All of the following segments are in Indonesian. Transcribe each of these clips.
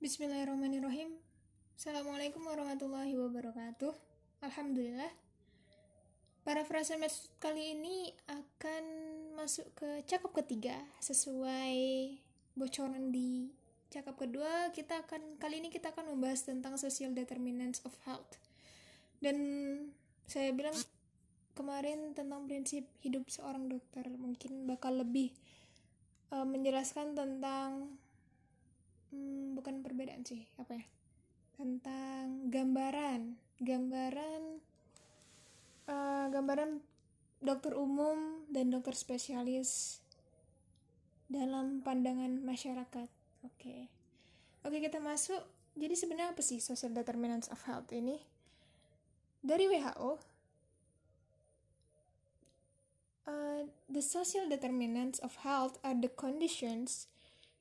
Bismillahirrahmanirrahim. Assalamualaikum warahmatullahi wabarakatuh. Alhamdulillah. Para frasa maksud kali ini akan masuk ke cakap ketiga sesuai bocoran di cakap kedua kita akan kali ini kita akan membahas tentang social determinants of health. Dan saya bilang kemarin tentang prinsip hidup seorang dokter mungkin bakal lebih uh, menjelaskan tentang hmm, bukan perbedaan sih apa ya? Tentang gambaran. Gambaran uh, gambaran dokter umum dan dokter spesialis dalam pandangan masyarakat. Oke. Okay. oke okay, kita masuk. Jadi sebenarnya apa sih social determinants of health ini? Dari WHO uh, the social determinants of health are the conditions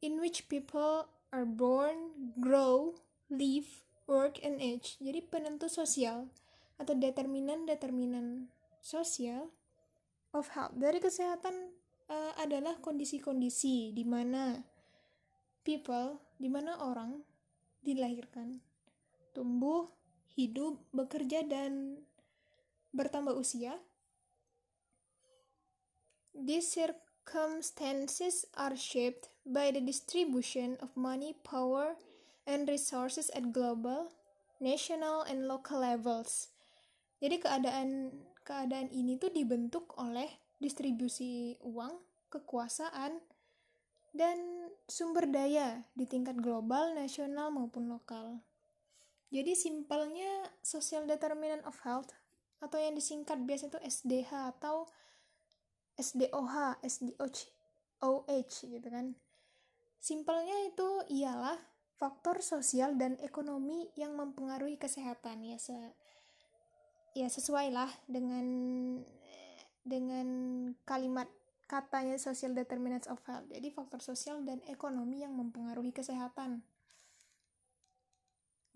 in which people are born, grow, live, work, and age. Jadi penentu sosial atau determinan-determinan sosial of health dari kesehatan uh, adalah kondisi-kondisi di mana people, di mana orang dilahirkan, tumbuh, hidup, bekerja dan bertambah usia. These circumstances are shaped by the distribution of money, power, and resources at global, national, and local levels. Jadi keadaan keadaan ini tuh dibentuk oleh distribusi uang, kekuasaan, dan sumber daya di tingkat global, nasional maupun lokal. Jadi simpelnya social determinant of health atau yang disingkat biasa itu SDH atau SDOH, SDOH, OH gitu kan. Simpelnya itu ialah faktor sosial dan ekonomi yang mempengaruhi kesehatan ya se ya sesuai lah dengan dengan kalimat katanya social determinants of health. Jadi faktor sosial dan ekonomi yang mempengaruhi kesehatan.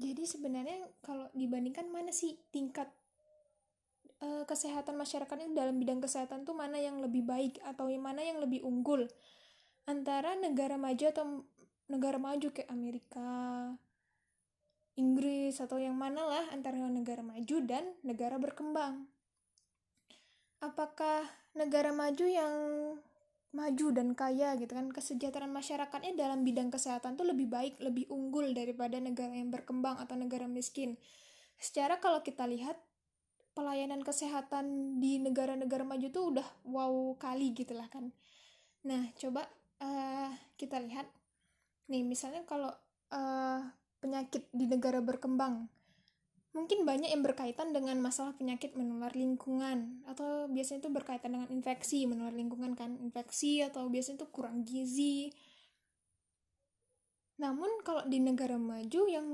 Jadi sebenarnya kalau dibandingkan mana sih tingkat uh, kesehatan masyarakatnya dalam bidang kesehatan tuh mana yang lebih baik atau mana yang lebih unggul antara negara maju atau negara maju kayak Amerika, Inggris atau yang mana lah antara negara maju dan negara berkembang. Apakah negara maju yang maju dan kaya gitu kan kesejahteraan masyarakatnya dalam bidang kesehatan tuh lebih baik, lebih unggul daripada negara yang berkembang atau negara miskin. Secara kalau kita lihat pelayanan kesehatan di negara-negara maju tuh udah wow kali gitu lah kan. Nah, coba uh, kita lihat nih misalnya kalau uh, penyakit di negara berkembang mungkin banyak yang berkaitan dengan masalah penyakit menular lingkungan atau biasanya itu berkaitan dengan infeksi menular lingkungan kan infeksi atau biasanya itu kurang gizi namun kalau di negara maju yang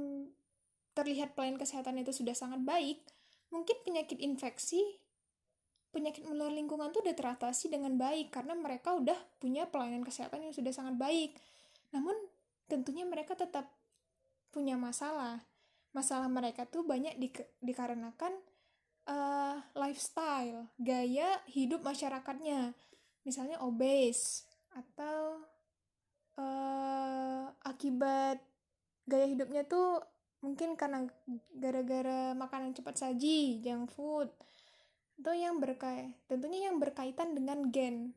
terlihat pelayanan kesehatan itu sudah sangat baik mungkin penyakit infeksi penyakit menular lingkungan tuh udah teratasi dengan baik karena mereka udah punya pelayanan kesehatan yang sudah sangat baik. Namun tentunya mereka tetap punya masalah. Masalah mereka tuh banyak di, dikarenakan uh, lifestyle, gaya hidup masyarakatnya. Misalnya obes atau uh, akibat gaya hidupnya tuh mungkin karena gara-gara makanan cepat saji, junk food, atau yang berkait tentunya yang berkaitan dengan gen.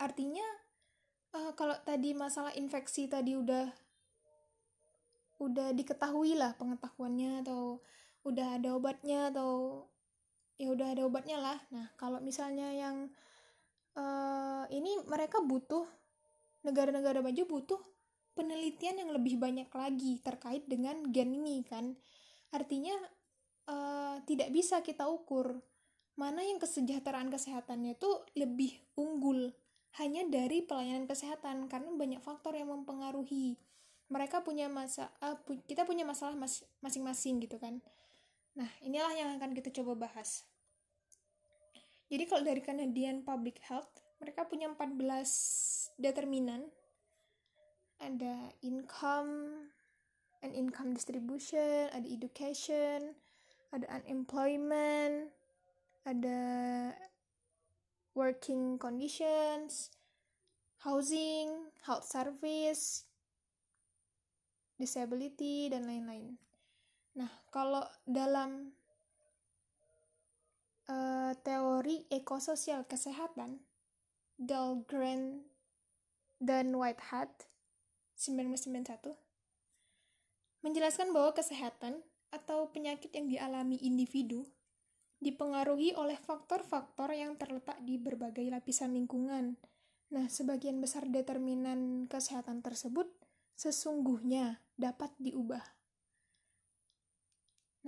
Artinya uh, kalau tadi masalah infeksi tadi udah udah diketahui lah pengetahuannya atau udah ada obatnya atau ya udah ada obatnya lah. Nah kalau misalnya yang uh, ini mereka butuh negara-negara maju butuh penelitian yang lebih banyak lagi terkait dengan gen ini kan. Artinya uh, tidak bisa kita ukur mana yang kesejahteraan kesehatannya itu lebih unggul hanya dari pelayanan kesehatan karena banyak faktor yang mempengaruhi. Mereka punya masa uh, pu kita punya masalah masing-masing gitu kan? Nah inilah yang akan kita coba bahas. Jadi kalau dari Canadian Public Health mereka punya 14 determinan ada income and income distribution, ada education, ada unemployment, ada working conditions, housing, health service, disability, dan lain-lain. Nah, kalau dalam uh, teori ekososial kesehatan, Dahlgren dan Whitehead 1991 menjelaskan bahwa kesehatan atau penyakit yang dialami individu dipengaruhi oleh faktor-faktor yang terletak di berbagai lapisan lingkungan. Nah, sebagian besar determinan kesehatan tersebut sesungguhnya dapat diubah.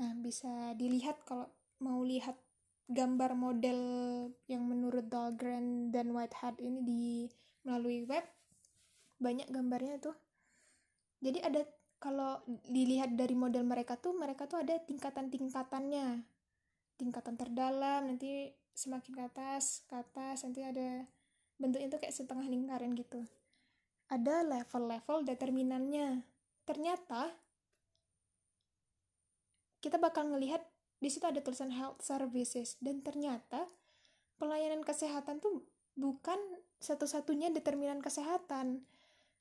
Nah, bisa dilihat kalau mau lihat gambar model yang menurut Dahlgren dan Whitehead ini di melalui web banyak gambarnya tuh. Jadi ada kalau dilihat dari model mereka tuh mereka tuh ada tingkatan-tingkatannya. Tingkatan terdalam nanti semakin ke atas ke atas nanti ada bentuknya tuh kayak setengah lingkaran gitu. Ada level-level determinannya. Ternyata kita bakal ngelihat di situ ada tulisan health services dan ternyata pelayanan kesehatan tuh bukan satu-satunya determinan kesehatan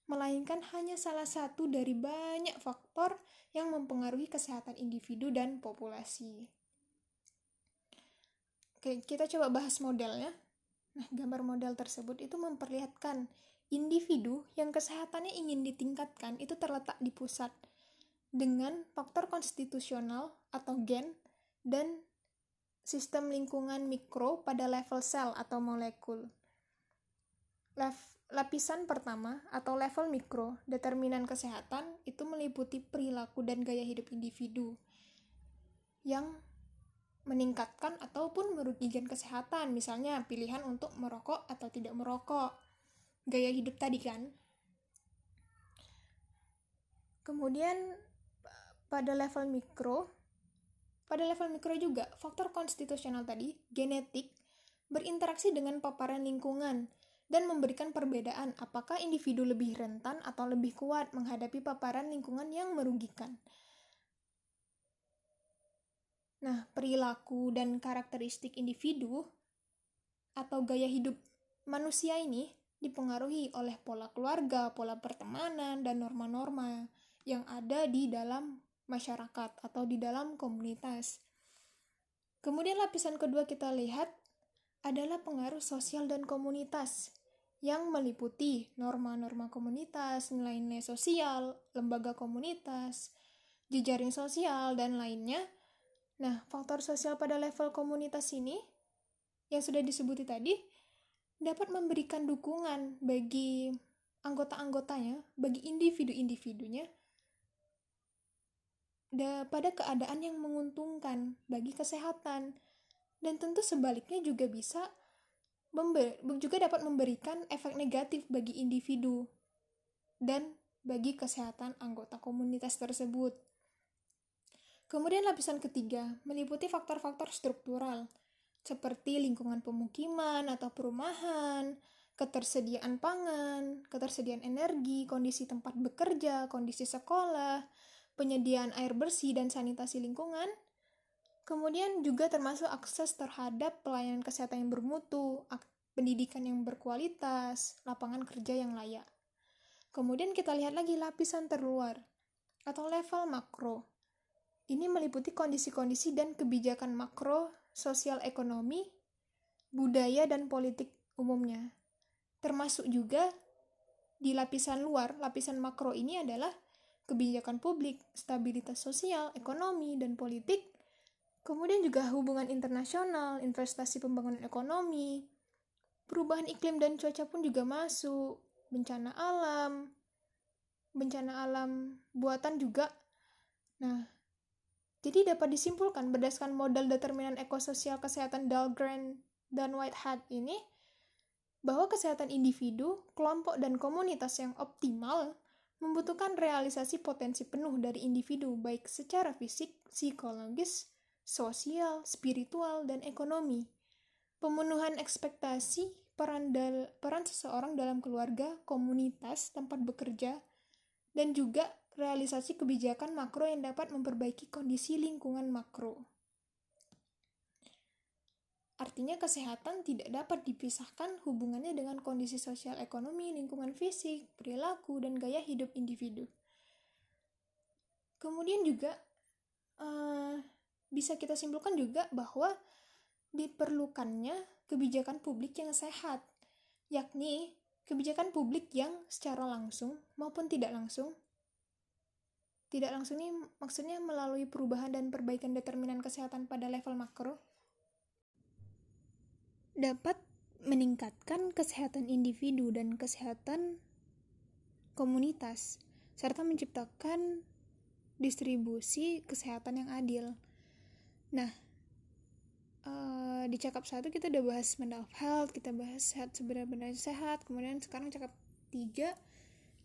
melainkan hanya salah satu dari banyak faktor yang mempengaruhi kesehatan individu dan populasi. Oke, kita coba bahas modelnya. Nah, gambar model tersebut itu memperlihatkan individu yang kesehatannya ingin ditingkatkan itu terletak di pusat dengan faktor konstitusional atau gen dan sistem lingkungan mikro pada level sel atau molekul. Lev Lapisan pertama atau level mikro, determinan kesehatan itu meliputi perilaku dan gaya hidup individu yang meningkatkan ataupun merugikan kesehatan, misalnya pilihan untuk merokok atau tidak merokok. Gaya hidup tadi kan. Kemudian pada level mikro, pada level mikro juga faktor konstitusional tadi, genetik, berinteraksi dengan paparan lingkungan dan memberikan perbedaan apakah individu lebih rentan atau lebih kuat menghadapi paparan lingkungan yang merugikan. Nah, perilaku dan karakteristik individu atau gaya hidup manusia ini dipengaruhi oleh pola keluarga, pola pertemanan, dan norma-norma yang ada di dalam masyarakat atau di dalam komunitas. Kemudian lapisan kedua kita lihat adalah pengaruh sosial dan komunitas yang meliputi norma-norma komunitas, nilai-nilai sosial, lembaga komunitas, jejaring sosial, dan lainnya. Nah, faktor sosial pada level komunitas ini yang sudah disebuti tadi dapat memberikan dukungan bagi anggota-anggotanya, bagi individu-individunya pada keadaan yang menguntungkan bagi kesehatan. Dan tentu sebaliknya juga bisa juga dapat memberikan efek negatif bagi individu dan bagi kesehatan anggota komunitas tersebut. Kemudian lapisan ketiga meliputi faktor-faktor struktural seperti lingkungan pemukiman atau perumahan, ketersediaan pangan, ketersediaan energi, kondisi tempat bekerja, kondisi sekolah, penyediaan air bersih dan sanitasi lingkungan, Kemudian juga termasuk akses terhadap pelayanan kesehatan yang bermutu, pendidikan yang berkualitas, lapangan kerja yang layak. Kemudian kita lihat lagi lapisan terluar atau level makro. Ini meliputi kondisi-kondisi dan kebijakan makro, sosial ekonomi, budaya, dan politik umumnya. Termasuk juga di lapisan luar, lapisan makro ini adalah kebijakan publik, stabilitas sosial, ekonomi, dan politik, Kemudian juga hubungan internasional, investasi pembangunan ekonomi, perubahan iklim dan cuaca pun juga masuk, bencana alam, bencana alam buatan juga. Nah, jadi dapat disimpulkan berdasarkan model determinan ekososial kesehatan Dahlgren dan Whitehead ini, bahwa kesehatan individu, kelompok, dan komunitas yang optimal membutuhkan realisasi potensi penuh dari individu, baik secara fisik, psikologis, sosial, spiritual, dan ekonomi. Pemenuhan ekspektasi peran, dal peran seseorang dalam keluarga, komunitas, tempat bekerja, dan juga realisasi kebijakan makro yang dapat memperbaiki kondisi lingkungan makro. Artinya kesehatan tidak dapat dipisahkan hubungannya dengan kondisi sosial ekonomi, lingkungan fisik, perilaku, dan gaya hidup individu. kemudian juga uh, bisa kita simpulkan juga bahwa diperlukannya kebijakan publik yang sehat, yakni kebijakan publik yang secara langsung maupun tidak langsung tidak langsung ini maksudnya melalui perubahan dan perbaikan determinan kesehatan pada level makro dapat meningkatkan kesehatan individu dan kesehatan komunitas serta menciptakan distribusi kesehatan yang adil. Nah, uh, di cakap satu kita udah bahas mental health, kita bahas sehat sebenarnya sehat, kemudian sekarang cakap tiga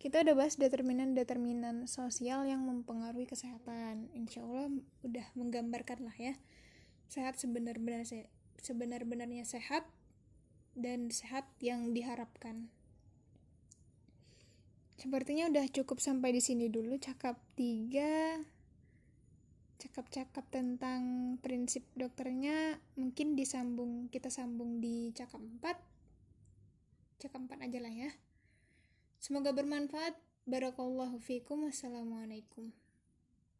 kita udah bahas determinan-determinan sosial yang mempengaruhi kesehatan. Insya Allah udah menggambarkan lah ya sehat sebenar-benar sebenar-benarnya sehat dan sehat yang diharapkan. Sepertinya udah cukup sampai di sini dulu cakap tiga cakap-cakap tentang prinsip dokternya mungkin disambung kita sambung di cakap 4 cakap 4 aja lah ya. Semoga bermanfaat. Barakallahu fikum. Wassalamualaikum